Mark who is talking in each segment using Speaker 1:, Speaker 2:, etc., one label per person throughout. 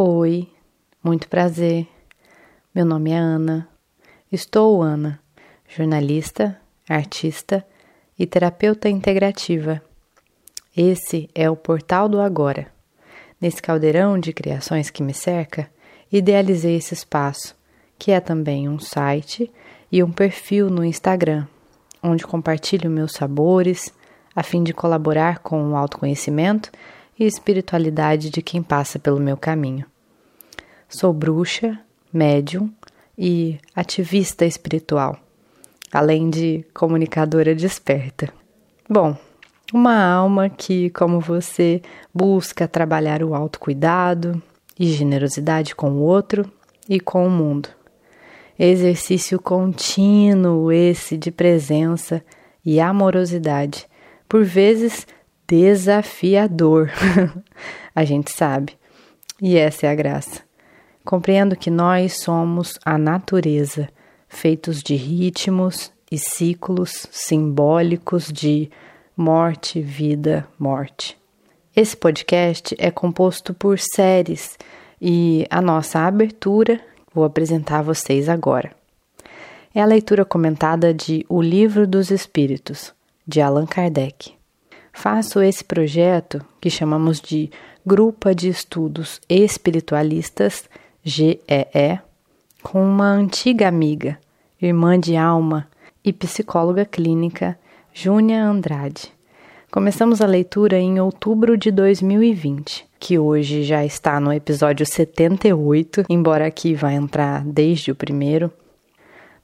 Speaker 1: Oi, muito prazer. Meu nome é Ana. Estou Ana, jornalista, artista e terapeuta integrativa. Esse é o Portal do Agora. Nesse caldeirão de criações que me cerca, idealizei esse espaço, que é também um site e um perfil no Instagram, onde compartilho meus sabores, a fim de colaborar com o autoconhecimento e espiritualidade de quem passa pelo meu caminho. Sou bruxa, médium e ativista espiritual, além de comunicadora desperta. Bom, uma alma que, como você, busca trabalhar o autocuidado e generosidade com o outro e com o mundo. Exercício contínuo esse de presença e amorosidade, por vezes desafiador. a gente sabe. E essa é a graça. Compreendo que nós somos a natureza, feitos de ritmos e ciclos simbólicos de morte, vida, morte. Esse podcast é composto por séries e a nossa abertura vou apresentar a vocês agora. É a leitura comentada de O Livro dos Espíritos, de Allan Kardec. Faço esse projeto, que chamamos de Grupo de Estudos Espiritualistas GEE, com uma antiga amiga, irmã de alma e psicóloga clínica, Júnia Andrade. Começamos a leitura em outubro de 2020, que hoje já está no episódio 78, embora aqui vá entrar desde o primeiro.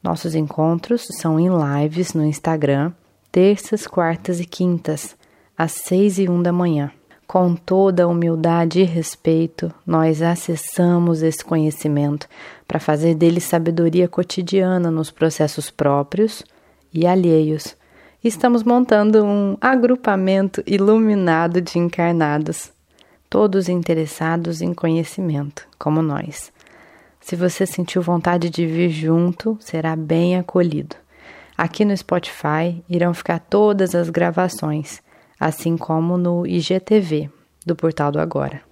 Speaker 1: Nossos encontros são em lives no Instagram, terças, quartas e quintas, às seis e um da manhã. Com toda humildade e respeito, nós acessamos esse conhecimento para fazer dele sabedoria cotidiana nos processos próprios e alheios. Estamos montando um agrupamento iluminado de encarnados, todos interessados em conhecimento, como nós. Se você sentiu vontade de vir junto, será bem acolhido. Aqui no Spotify irão ficar todas as gravações assim como no IGTV do Portal do Agora.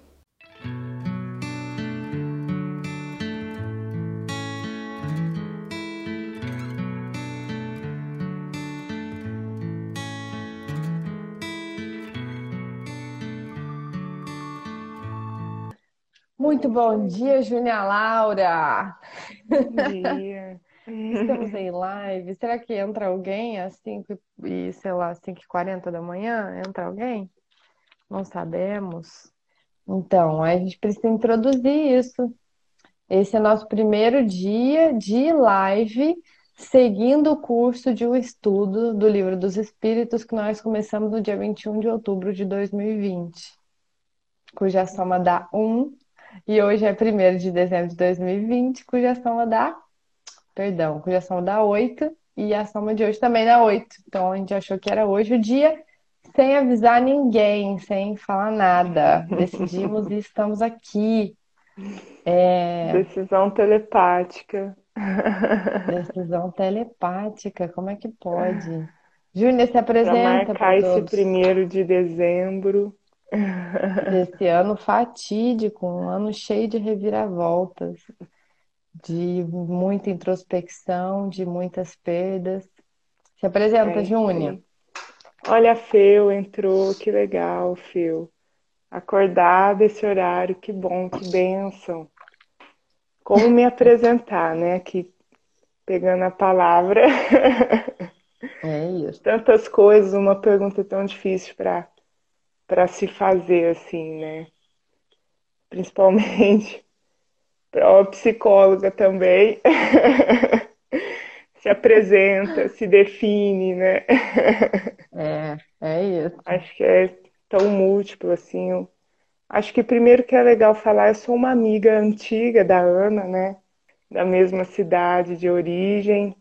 Speaker 2: Muito bom dia, Júnia Laura.
Speaker 3: Bom dia.
Speaker 2: Estamos em live. Será que entra alguém às 5 e, sei lá, 5 e 40 da manhã? Entra alguém? Não sabemos. Então, a gente precisa introduzir isso. Esse é nosso primeiro dia de live, seguindo o curso de um estudo do Livro dos Espíritos que nós começamos no dia 21 de outubro de 2020, cuja soma dá 1, e hoje é 1 de dezembro de 2020, cuja soma dá perdão, cuja soma dá 8 e a soma de hoje também dá 8. Então a gente achou que era hoje o dia, sem avisar ninguém, sem falar nada. Decidimos e estamos aqui.
Speaker 3: É... Decisão telepática.
Speaker 2: Decisão telepática, como é que pode? Júnior, se apresenta
Speaker 3: para marcar esse primeiro de dezembro.
Speaker 2: Esse ano fatídico, um ano cheio de reviravoltas de muita introspecção, de muitas perdas. Se apresenta, é, Júnior.
Speaker 3: Olha, a Feu entrou, que legal, Feu. Acordar desse horário, que bom, que bênção. Como me apresentar, né? Aqui, pegando a palavra.
Speaker 2: É isso.
Speaker 3: Tantas coisas, uma pergunta tão difícil para se fazer, assim, né? Principalmente para psicóloga também. se apresenta, se define, né?
Speaker 2: É, é isso.
Speaker 3: Acho que é tão múltiplo assim. Acho que primeiro que é legal falar, eu sou uma amiga antiga da Ana, né? Da mesma cidade de origem.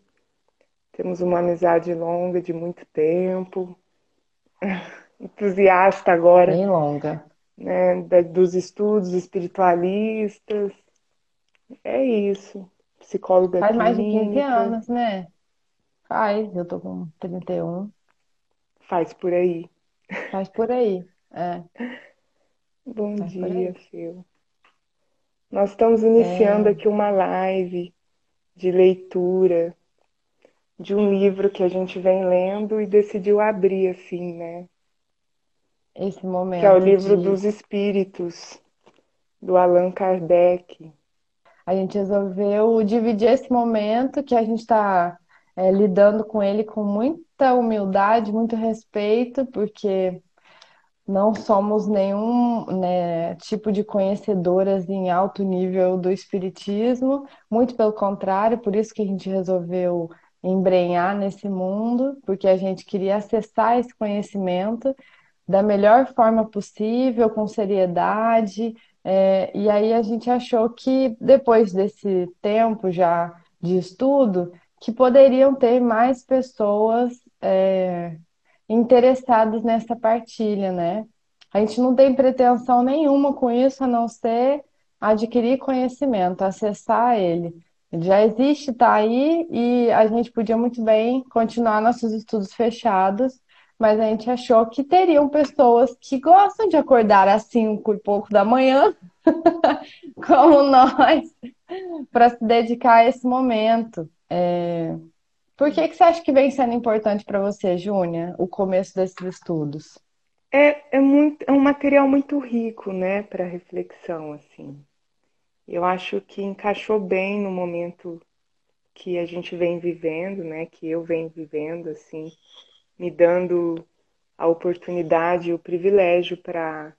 Speaker 3: Temos uma amizade longa de muito tempo. Entusiasta agora.
Speaker 2: Bem longa.
Speaker 3: Né, dos estudos espiritualistas, é isso. Psicóloga
Speaker 2: Faz mais
Speaker 3: de
Speaker 2: 15 anos, né? Faz, eu tô com 31.
Speaker 3: Faz por aí.
Speaker 2: Faz por aí, é.
Speaker 3: Bom
Speaker 2: Faz
Speaker 3: dia, Phil. Nós estamos iniciando aqui uma live de leitura de um livro que a gente vem lendo e decidiu abrir assim, né?
Speaker 1: Esse momento.
Speaker 3: Que é o livro
Speaker 1: de...
Speaker 3: dos Espíritos, do Allan Kardec.
Speaker 1: A gente resolveu dividir esse momento que a gente está é, lidando com ele com muita humildade, muito respeito, porque não somos nenhum né, tipo de conhecedoras em alto nível do espiritismo, muito pelo contrário, por isso que a gente resolveu embrenhar nesse mundo, porque a gente queria acessar esse conhecimento da melhor forma possível, com seriedade. É, e aí a gente achou que depois desse tempo já de estudo, que poderiam ter mais pessoas é, interessadas nessa partilha, né? A gente não tem pretensão nenhuma com isso, a não ser adquirir conhecimento, acessar ele. Ele já existe, está aí, e a gente podia muito bem continuar nossos estudos fechados mas a gente achou que teriam pessoas que gostam de acordar às cinco e pouco da manhã, como nós, para se dedicar a esse momento. É... Por que, que você acha que vem sendo importante para você, Júnia, o começo desses estudos?
Speaker 3: É, é, muito, é um material muito rico, né, para reflexão, assim. Eu acho que encaixou bem no momento que a gente vem vivendo, né, que eu venho vivendo, assim, me dando a oportunidade e o privilégio para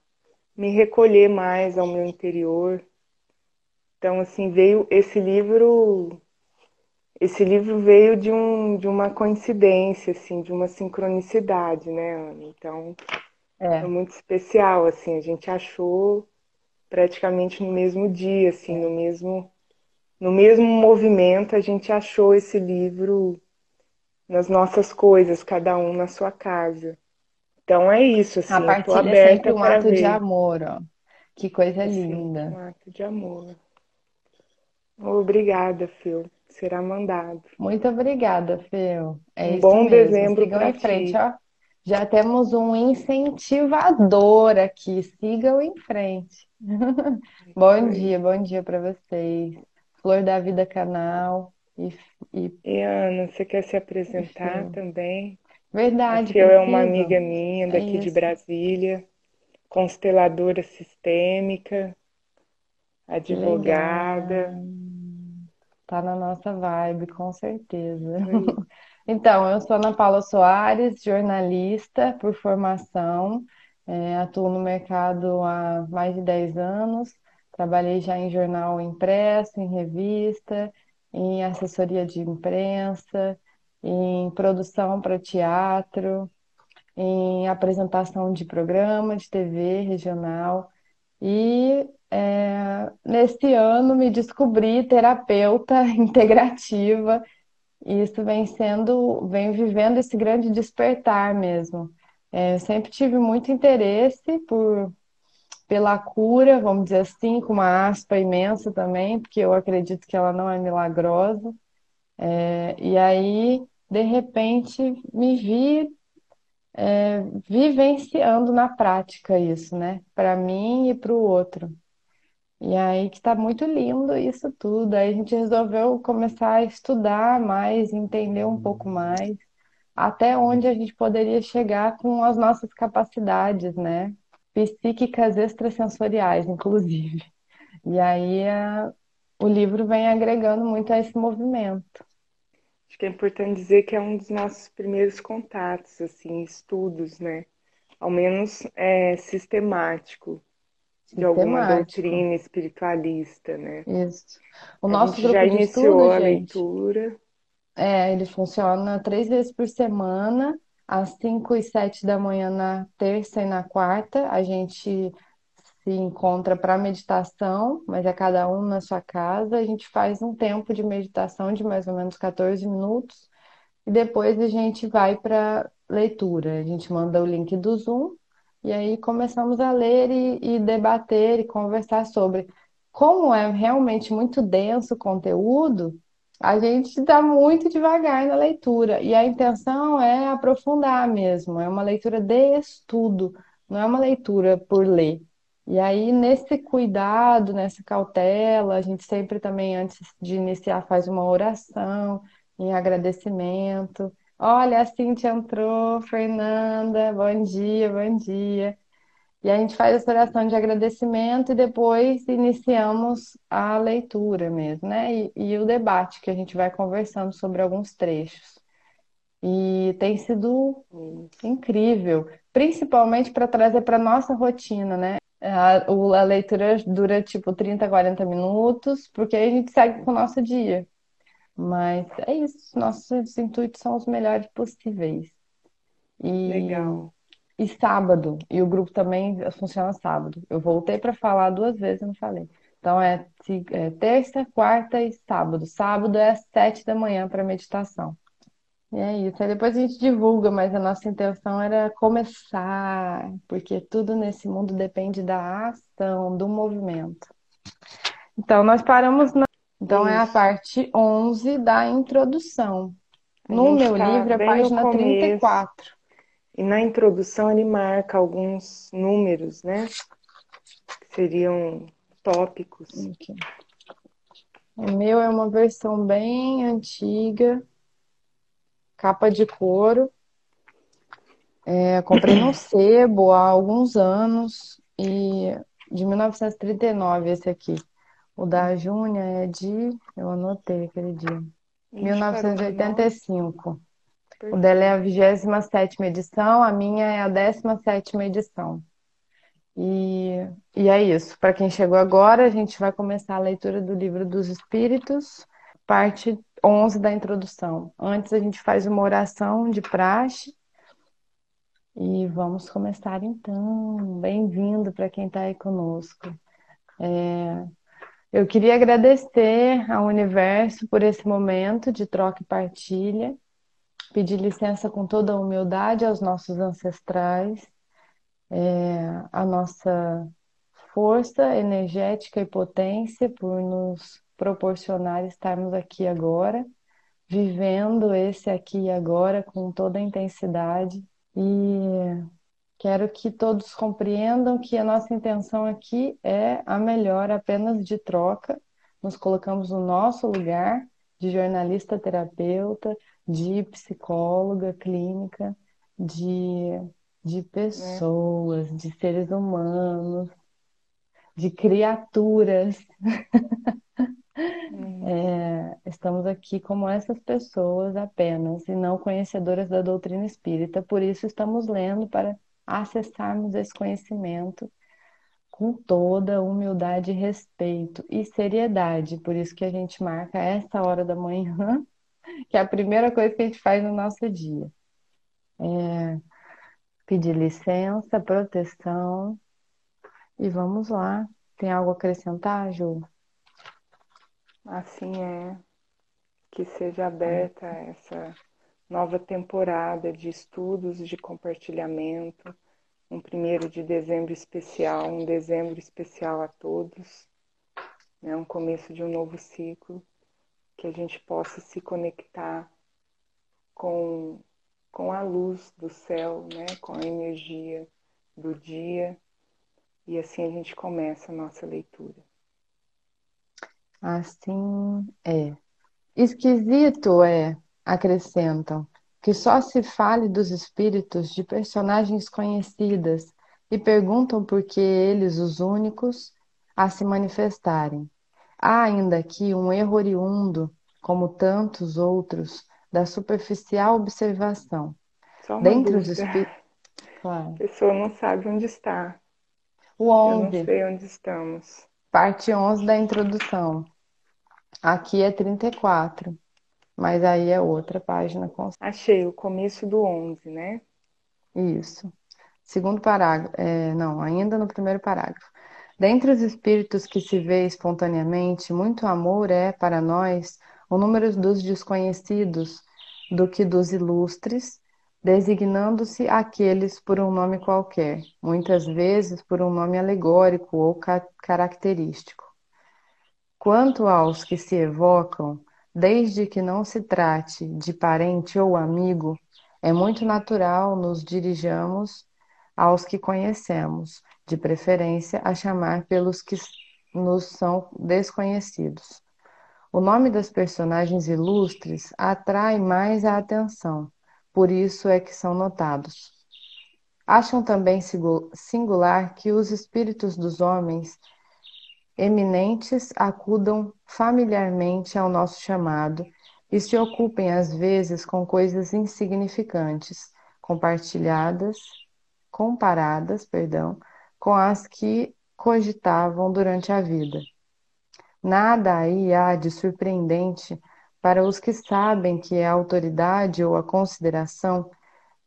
Speaker 3: me recolher mais ao meu interior. Então, assim, veio esse livro. Esse livro veio de, um, de uma coincidência, assim, de uma sincronicidade, né, Ana? Então, é. é muito especial, assim, a gente achou praticamente no mesmo dia, assim, no mesmo no mesmo movimento, a gente achou esse livro nas nossas coisas, cada um na sua casa. Então é isso, assim,
Speaker 1: a partilha é sempre um ato ver. de amor, ó. Que coisa é linda.
Speaker 3: Um ato de amor. Obrigada, Phil. Será mandado.
Speaker 1: Muito obrigada, Phil.
Speaker 3: É um bom mesmo. dezembro
Speaker 1: para em frente, ó. Já temos um incentivador aqui. Sigam em frente. bom dia, bom dia para vocês. Flor da Vida Canal. E,
Speaker 3: e... e Ana, você quer se apresentar também?
Speaker 1: Verdade.
Speaker 3: Eu é uma amiga minha daqui é de Brasília, consteladora sistêmica, advogada. Legal.
Speaker 1: Tá na nossa vibe, com certeza. Então, eu sou Ana Paula Soares, jornalista por formação, é, atuo no mercado há mais de 10 anos, trabalhei já em jornal impresso, em revista, em assessoria de imprensa, em produção para teatro, em apresentação de programa de TV regional. E é, nesse ano me descobri terapeuta integrativa. E isso vem sendo, vem vivendo esse grande despertar mesmo. É, eu sempre tive muito interesse por pela cura, vamos dizer assim, com uma aspa imensa também, porque eu acredito que ela não é milagrosa. É, e aí, de repente, me vi é, vivenciando na prática isso, né? Para mim e para o outro. E aí que está muito lindo isso tudo. Aí a gente resolveu começar a estudar mais, entender um pouco mais, até onde a gente poderia chegar com as nossas capacidades, né? Psíquicas extrasensoriais, inclusive. E aí a, o livro vem agregando muito a esse movimento.
Speaker 3: Acho que é importante dizer que é um dos nossos primeiros contatos, assim, estudos, né? Ao menos é, sistemático, de alguma doutrina espiritualista, né?
Speaker 1: Isso. O nosso grupo
Speaker 3: já
Speaker 1: de
Speaker 3: iniciou
Speaker 1: estudo,
Speaker 3: a
Speaker 1: gente,
Speaker 3: leitura.
Speaker 1: É, ele funciona três vezes por semana às 5 e 7 da manhã na terça e na quarta. A gente se encontra para meditação, mas é cada um na sua casa. A gente faz um tempo de meditação de mais ou menos 14 minutos e depois a gente vai para leitura. A gente manda o link do Zoom e aí começamos a ler e, e debater e conversar sobre. Como é realmente muito denso o conteúdo, a gente está muito devagar na leitura e a intenção é aprofundar mesmo. É uma leitura de estudo, não é uma leitura por ler. E aí, nesse cuidado, nessa cautela, a gente sempre também, antes de iniciar, faz uma oração em agradecimento. Olha, a Cintia entrou, Fernanda, bom dia, bom dia. E a gente faz essa oração de agradecimento e depois iniciamos a leitura mesmo, né? E, e o debate, que a gente vai conversando sobre alguns trechos. E tem sido incrível, principalmente para trazer para nossa rotina, né? A, a leitura dura tipo 30, 40 minutos, porque aí a gente segue com o nosso dia. Mas é isso, nossos intuitos são os melhores possíveis.
Speaker 3: E, Legal.
Speaker 1: E sábado, e o grupo também funciona sábado. Eu voltei para falar duas vezes e não falei. Então é, é terça, quarta e sábado. Sábado é às sete da manhã para meditação. E é isso. Aí depois a gente divulga, mas a nossa intenção era começar, porque tudo nesse mundo depende da ação, do movimento. Então, nós paramos na. Então, é a parte 11 da introdução. No meu tá livro, é a página 34.
Speaker 3: E na introdução, ele marca alguns números, né? Que seriam tópicos.
Speaker 1: Aqui. O meu é uma versão bem antiga capa de couro. É, comprei no sebo há alguns anos e de 1939 esse aqui. O da Júnia é de, eu anotei aquele dia, 1985. O dela é a 27 edição, a minha é a 17 edição. E, e é isso. Para quem chegou agora, a gente vai começar a leitura do Livro dos Espíritos, parte 11 da introdução. Antes a gente faz uma oração de praxe. E vamos começar então. Bem-vindo para quem está aí conosco. É, eu queria agradecer ao universo por esse momento de troca e partilha. Pedir licença com toda a humildade aos nossos ancestrais, é, a nossa força energética e potência por nos proporcionar estarmos aqui agora, vivendo esse aqui e agora com toda a intensidade. E quero que todos compreendam que a nossa intenção aqui é a melhor apenas de troca. Nos colocamos no nosso lugar de jornalista terapeuta, de psicóloga clínica, de, de pessoas, é. de seres humanos, de criaturas. É, estamos aqui como essas pessoas apenas e não conhecedoras da doutrina espírita, por isso estamos lendo para acessarmos esse conhecimento com toda humildade, respeito e seriedade. Por isso que a gente marca essa hora da manhã, que é a primeira coisa que a gente faz no nosso dia. É pedir licença, proteção e vamos lá. Tem algo a acrescentar, Ju?
Speaker 3: Assim é. Que seja aberta essa nova temporada de estudos, de compartilhamento, um primeiro de dezembro especial, um dezembro especial a todos, né? um começo de um novo ciclo, que a gente possa se conectar com, com a luz do céu, né? com a energia do dia, e assim a gente começa a nossa leitura.
Speaker 1: Assim é. Esquisito é, acrescentam, que só se fale dos espíritos de personagens conhecidas e perguntam por que eles, os únicos, a se manifestarem. Há ainda aqui um erro oriundo, como tantos outros, da superficial observação.
Speaker 3: Só uma Dentre os espíritos. Claro. A pessoa não sabe onde está.
Speaker 1: O 11.
Speaker 3: Eu não sei onde estamos.
Speaker 1: Parte 11 da introdução. Aqui é 34, mas aí é outra página. Com...
Speaker 3: Achei o começo do 11, né?
Speaker 1: Isso. Segundo parágrafo, é, não, ainda no primeiro parágrafo. Dentre os espíritos que se vê espontaneamente, muito amor é, para nós, o número dos desconhecidos do que dos ilustres, designando-se aqueles por um nome qualquer, muitas vezes por um nome alegórico ou ca característico. Quanto aos que se evocam, desde que não se trate de parente ou amigo, é muito natural nos dirijamos aos que conhecemos, de preferência a chamar pelos que nos são desconhecidos. O nome das personagens ilustres atrai mais a atenção, por isso é que são notados. Acham também singular que os espíritos dos homens eminentes acudam familiarmente ao nosso chamado e se ocupem às vezes com coisas insignificantes, compartilhadas, comparadas, perdão, com as que cogitavam durante a vida. Nada aí há de surpreendente para os que sabem que a autoridade ou a consideração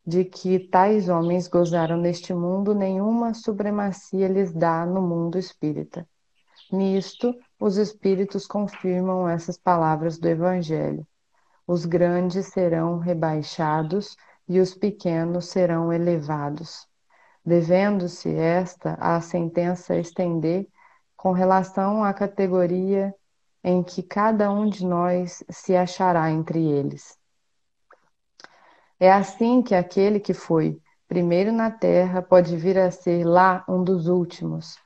Speaker 1: de que tais homens gozaram neste mundo nenhuma supremacia lhes dá no mundo espírita. Nisto, os espíritos confirmam essas palavras do Evangelho. Os grandes serão rebaixados e os pequenos serão elevados, devendo-se esta a sentença estender com relação à categoria em que cada um de nós se achará entre eles. É assim que aquele que foi primeiro na terra pode vir a ser lá um dos últimos,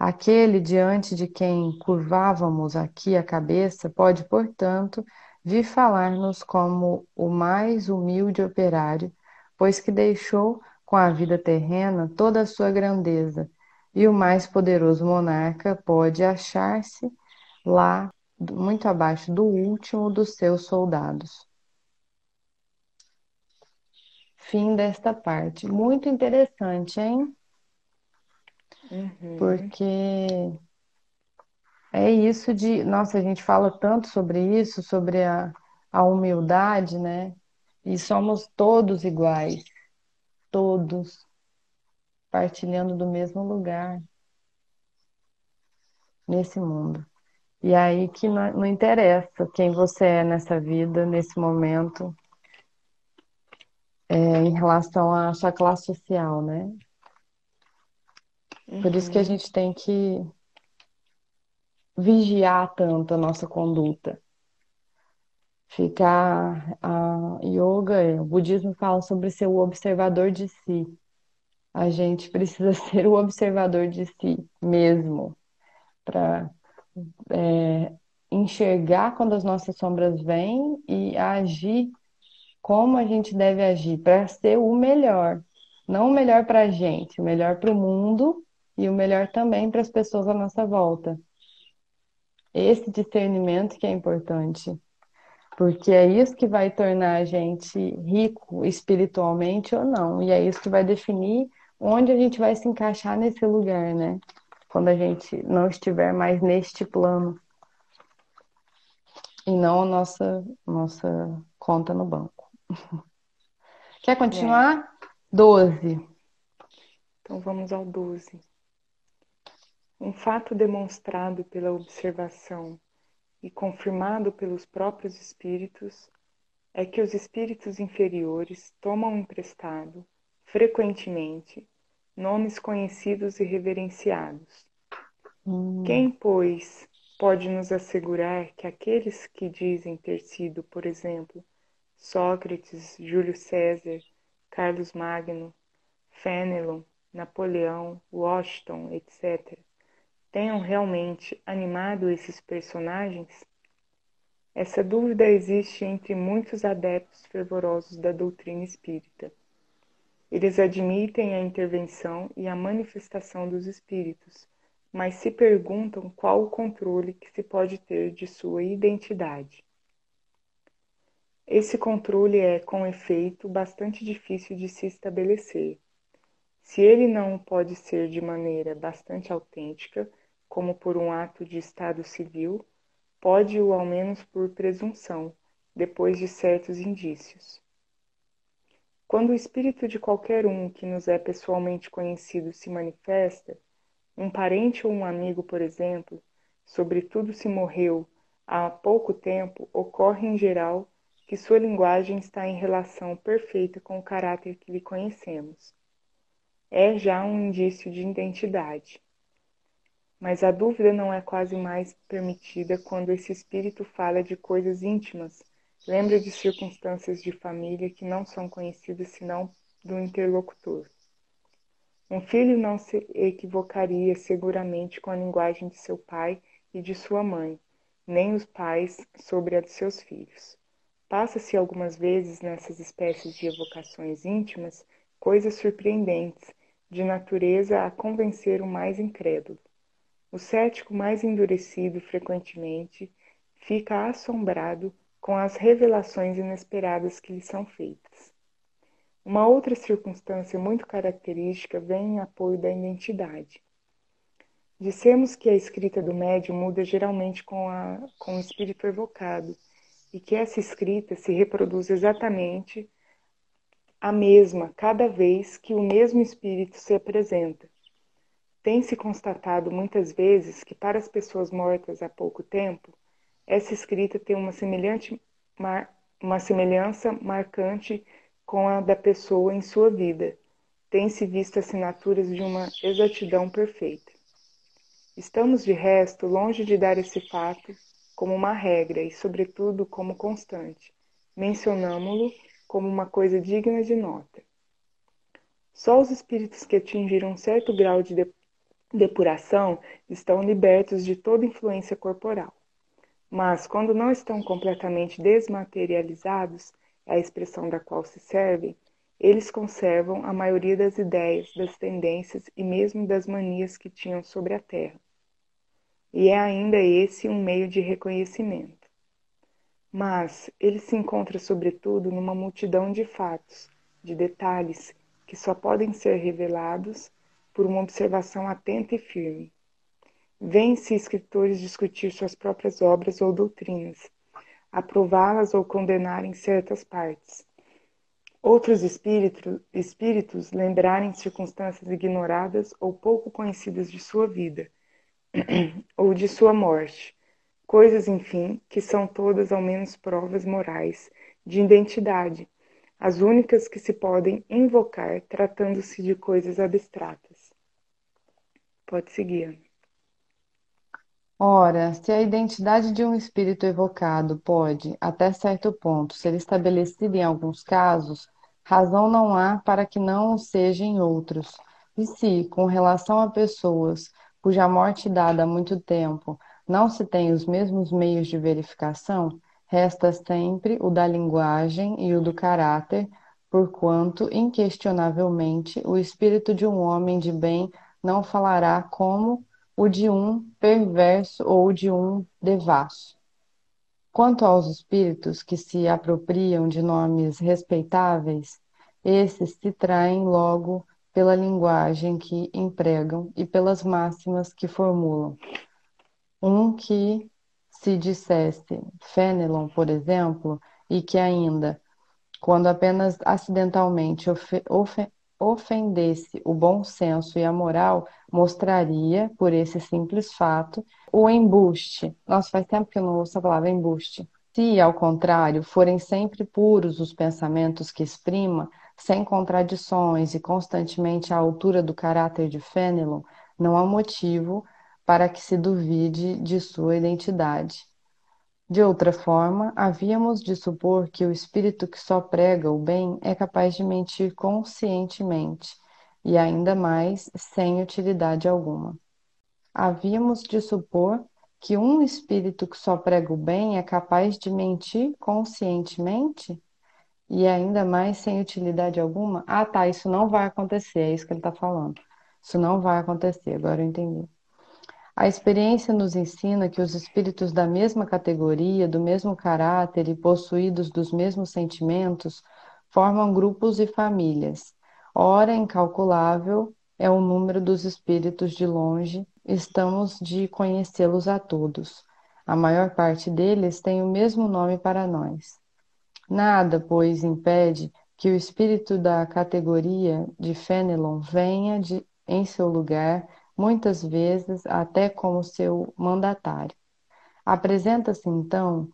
Speaker 1: Aquele diante de quem curvávamos aqui a cabeça pode, portanto, vir falar-nos como o mais humilde operário, pois que deixou com a vida terrena toda a sua grandeza, e o mais poderoso monarca pode achar-se lá muito abaixo do último dos seus soldados. Fim desta parte. Muito interessante, hein?
Speaker 3: Uhum.
Speaker 1: Porque é isso de. Nossa, a gente fala tanto sobre isso, sobre a, a humildade, né? E somos todos iguais, todos partilhando do mesmo lugar nesse mundo. E aí que não, não interessa quem você é nessa vida, nesse momento, é, em relação à sua classe social, né? Por isso que a
Speaker 3: Uhum.
Speaker 1: gente tem que vigiar tanto a nossa conduta. Ficar a yoga, o budismo fala sobre ser o observador de si. A gente precisa ser o observador de si mesmo, para enxergar quando as nossas sombras vêm e agir como a gente deve agir, para ser o melhor. Não o melhor para a gente, o melhor para o mundo e o melhor também para as pessoas à nossa volta. Esse discernimento que é importante, porque é isso que vai tornar a gente rico espiritualmente ou não, e é isso que vai definir onde a gente vai se encaixar nesse lugar, né? Quando a gente não estiver mais neste plano e não a nossa nossa conta no banco. Quer continuar? 12.
Speaker 3: Então vamos ao 12. Um fato demonstrado pela observação e confirmado pelos próprios espíritos é que os espíritos inferiores tomam emprestado, frequentemente, nomes conhecidos e reverenciados.
Speaker 1: Hum,
Speaker 3: Quem, pois, pode nos assegurar que aqueles que dizem ter sido, por exemplo, Sócrates, Júlio César, Carlos Magno, Fénelon, Napoleão, Washington, etc., tenham realmente animado esses personagens? Essa dúvida existe entre muitos adeptos fervorosos da doutrina espírita. Eles admitem a intervenção e a manifestação dos espíritos, mas se perguntam qual o controle que se pode ter de sua identidade. Esse controle é, com efeito, bastante difícil de se estabelecer. Se ele não pode ser de maneira bastante autêntica, como por um ato de Estado civil, pode-o ao menos por presunção, depois de certos indícios. Quando o espírito de qualquer um que nos é pessoalmente conhecido se manifesta, um parente ou um amigo, por exemplo, sobretudo se morreu há pouco tempo, ocorre em geral que sua linguagem está em relação perfeita com o caráter que lhe conhecemos. É já um indício de identidade. Mas a dúvida não é quase mais permitida quando esse espírito fala de coisas íntimas, lembra de circunstâncias de família que não são conhecidas senão do interlocutor. Um filho não se equivocaria seguramente com a linguagem de seu pai e de sua mãe, nem os pais sobre a de seus filhos. Passa-se algumas vezes nessas espécies de evocações íntimas coisas surpreendentes, de natureza a convencer o mais incrédulo. O cético mais endurecido frequentemente fica assombrado com as revelações inesperadas que lhe são feitas. Uma outra circunstância muito característica vem em apoio da identidade. Dissemos que a escrita do médium muda geralmente com, a, com o espírito evocado e que essa escrita se reproduz exatamente a mesma cada vez que o mesmo espírito se apresenta. Tem-se constatado muitas vezes que para as pessoas mortas há pouco tempo, essa escrita tem uma, semelhante, uma semelhança marcante com a da pessoa em sua vida. Tem-se visto assinaturas de uma exatidão perfeita. Estamos, de resto, longe de dar esse fato como uma regra e, sobretudo, como constante. Mencionamo-lo como uma coisa digna de nota. Só os espíritos que atingiram um certo grau de depuração estão libertos de toda influência corporal. Mas, quando não estão completamente desmaterializados, é a expressão da qual se servem, eles conservam a maioria das ideias, das tendências e mesmo das manias que tinham sobre a Terra. E é ainda esse um meio de reconhecimento. Mas ele se encontra, sobretudo, numa multidão de fatos, de detalhes, que só podem ser revelados por uma observação atenta e firme. Vêm-se escritores discutir suas próprias obras ou doutrinas, aprová-las ou condenarem certas partes. Outros espírito, espíritos lembrarem circunstâncias ignoradas ou pouco conhecidas de sua vida, ou de sua morte. Coisas, enfim, que são todas ao menos provas morais de identidade, as únicas que se podem invocar tratando-se de coisas abstratas. Pode seguir.
Speaker 1: Ora, se a identidade de um espírito evocado pode, até certo ponto, ser estabelecida em alguns casos, razão não há para que não o seja em outros. E se, com relação a pessoas cuja morte dada há muito tempo não se tem os mesmos meios de verificação, resta sempre o da linguagem e o do caráter, porquanto, inquestionavelmente, o espírito de um homem de bem não falará como o de um perverso ou de um devasso. Quanto aos espíritos que se apropriam de nomes respeitáveis, esses se traem logo pela linguagem que empregam e pelas máximas que formulam. Um que se dissesse Fenelon, por exemplo, e que ainda, quando apenas acidentalmente ofendesse o bom senso e a moral, mostraria, por esse simples fato, o embuste. Nossa, faz tempo que eu não ouço a palavra embuste. Se, ao contrário, forem sempre puros os pensamentos que exprima, sem contradições e constantemente à altura do caráter de Fenelon, não há motivo para que se duvide de sua identidade. De outra forma, havíamos de supor que o espírito que só prega o bem é capaz de mentir conscientemente, e ainda mais sem utilidade alguma. Havíamos de supor que um espírito que só prega o bem é capaz de mentir conscientemente e ainda mais sem utilidade alguma? Ah, tá, isso não vai acontecer, é isso que ele está falando. Isso não vai acontecer, agora eu entendi. A experiência nos ensina que os espíritos da mesma categoria, do mesmo caráter e possuídos dos mesmos sentimentos formam grupos e famílias. Ora, incalculável é o número dos espíritos de longe, estamos de conhecê-los a todos. A maior parte deles tem o mesmo nome para nós. Nada, pois, impede que o espírito da categoria de Fenelon venha de, em seu lugar muitas vezes até como seu mandatário. Apresenta-se então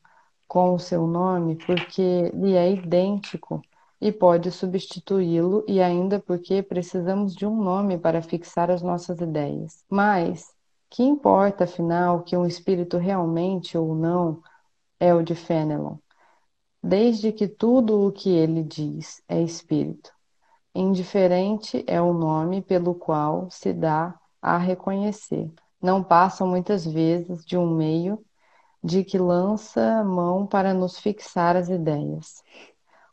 Speaker 1: com o seu nome porque lhe é idêntico e pode substituí-lo, e ainda porque precisamos de um nome para fixar as nossas ideias. Mas que importa, afinal, que um espírito realmente ou não é o de Fenelon, desde que tudo o que ele diz é espírito? Indiferente é o nome pelo qual se dá a reconhecer. Não passam muitas vezes de um meio de que lança mão para nos fixar as ideias.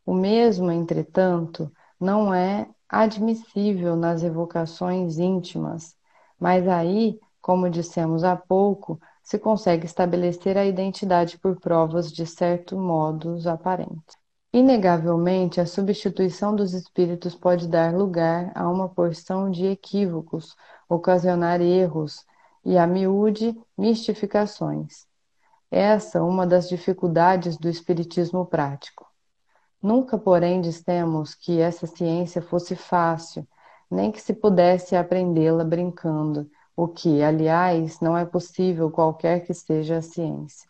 Speaker 1: O mesmo, entretanto, não é admissível nas evocações íntimas, mas aí, como dissemos há pouco, se consegue estabelecer a identidade por provas de certo modos aparentes. Inegavelmente, a substituição dos espíritos pode dar lugar a uma porção de equívocos, ocasionar erros e, a miúde, mistificações. Essa é uma das dificuldades do espiritismo prático. Nunca, porém, dissemos que essa ciência fosse fácil, nem que se pudesse aprendê-la brincando, o que, aliás, não é possível qualquer que seja a ciência.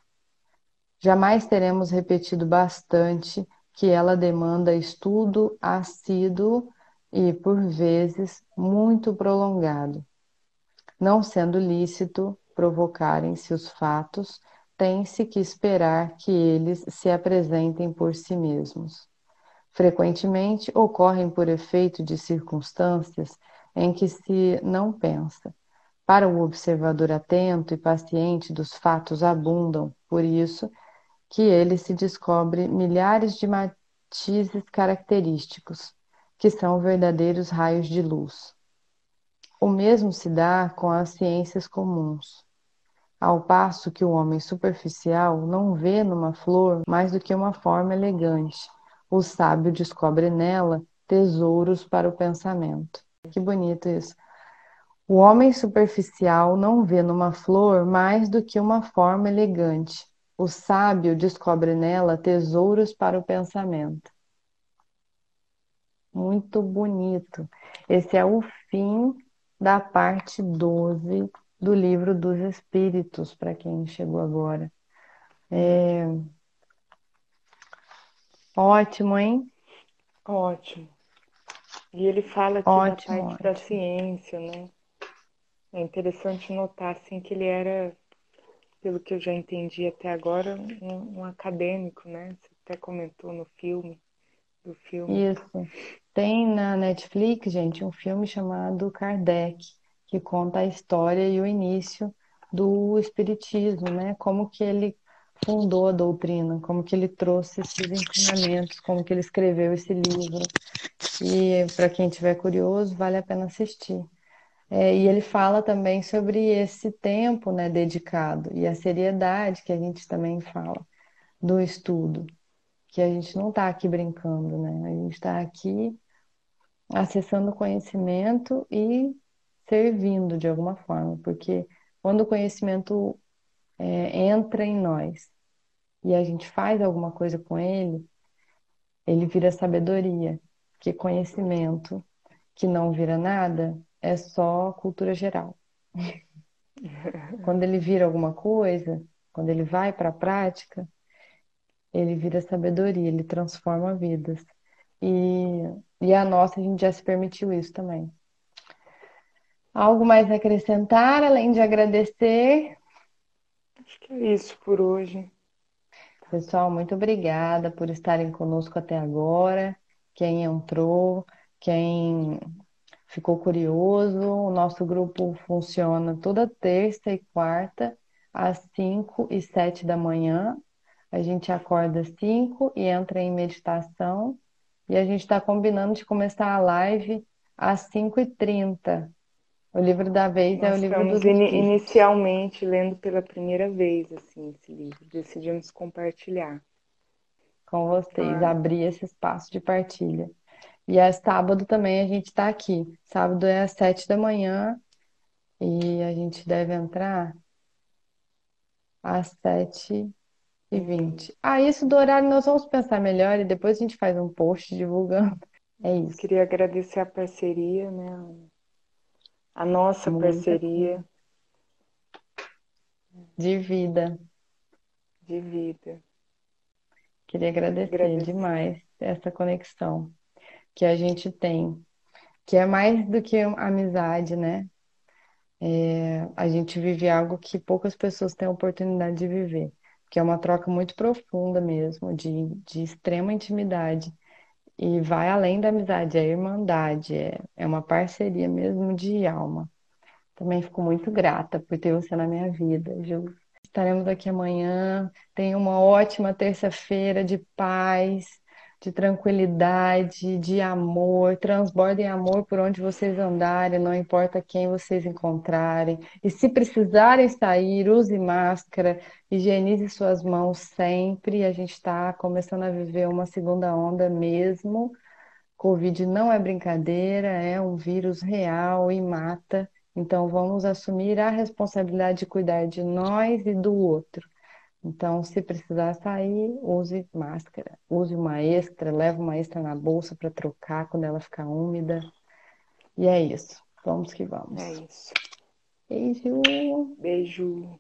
Speaker 1: Jamais teremos repetido bastante que ela demanda estudo assíduo e, por vezes, muito prolongado. Não sendo lícito provocarem-se os fatos, tem-se que esperar que eles se apresentem por si mesmos. Frequentemente ocorrem por efeito de circunstâncias em que se não pensa, para o observador atento e paciente dos fatos abundam, por isso, que ele se descobre milhares de matizes característicos, que são verdadeiros raios de luz. O mesmo se dá com as ciências comuns. Ao passo que o homem superficial não vê numa flor mais do que uma forma elegante, o sábio descobre nela tesouros para o pensamento. Que bonito isso. O homem superficial não vê numa flor mais do que uma forma elegante. O sábio descobre nela tesouros para o pensamento. Muito bonito. Esse é o fim da parte 12 do livro dos Espíritos, para quem chegou agora. É... Ótimo, hein?
Speaker 3: Ótimo. E ele fala aqui ótimo, da parte ótimo. da ciência, né? É interessante notar assim que ele era, pelo que eu já entendi até agora, um, um acadêmico, né? Você até comentou no filme, do filme.
Speaker 1: Isso. Tem na Netflix, gente, um filme chamado Kardec, que conta a história e o início do espiritismo, né? Como que ele fundou a doutrina, como que ele trouxe esses ensinamentos, como que ele escreveu esse livro. E para quem tiver curioso, vale a pena assistir. É, e ele fala também sobre esse tempo né, dedicado e a seriedade que a gente também fala do estudo, que a gente não está aqui brincando, né? A gente está aqui acessando conhecimento e servindo de alguma forma, porque quando o conhecimento é, entra em nós e a gente faz alguma coisa com ele, ele vira sabedoria, que conhecimento que não vira nada é só cultura geral. Quando ele vira alguma coisa, quando ele vai para a prática, ele vira sabedoria, ele transforma vidas. E, e a nossa, a gente já se permitiu isso também. Algo mais a acrescentar, além de agradecer?
Speaker 3: Acho que é isso por hoje.
Speaker 1: Pessoal, muito obrigada por estarem conosco até agora. Quem entrou, quem ficou curioso, o nosso grupo funciona toda terça e quarta, às 5 e 7 da manhã. A gente acorda às 5 e entra em meditação. E a gente está combinando de começar a live às 5 e 30 O livro da vez Nós é o livro dos
Speaker 3: in inicialmente lendo pela primeira vez assim esse livro. Decidimos compartilhar
Speaker 1: com vocês, ah. abrir esse espaço de partilha. E é sábado também a gente está aqui. Sábado é às sete da manhã e a gente deve entrar às sete e vinte. Ah, isso do horário nós vamos pensar melhor e depois a gente faz um post divulgando. É isso.
Speaker 3: Queria agradecer a parceria, né? A nossa parceria.
Speaker 1: De vida.
Speaker 3: De vida.
Speaker 1: Queria agradecer, agradecer. demais essa conexão que a gente tem, que é mais do que amizade, né? É, a gente vive algo que poucas pessoas têm a oportunidade de viver, que é uma troca muito profunda mesmo, de, de extrema intimidade. E vai além da amizade, é irmandade, é, é uma parceria mesmo de alma. Também fico muito grata por ter você na minha vida, Ju. Estaremos aqui amanhã. Tenha uma ótima terça-feira de paz, de tranquilidade, de amor. Transbordem amor por onde vocês andarem, não importa quem vocês encontrarem. E se precisarem sair, use máscara, higienize suas mãos sempre. A gente está começando a viver uma segunda onda mesmo. Covid não é brincadeira, é um vírus real e mata. Então, vamos assumir a responsabilidade de cuidar de nós e do outro. Então, se precisar sair, use máscara. Use uma extra, leve uma extra na bolsa para trocar quando ela ficar úmida. E é isso. Vamos que vamos.
Speaker 3: É isso.
Speaker 1: Beijo.
Speaker 3: Beijo.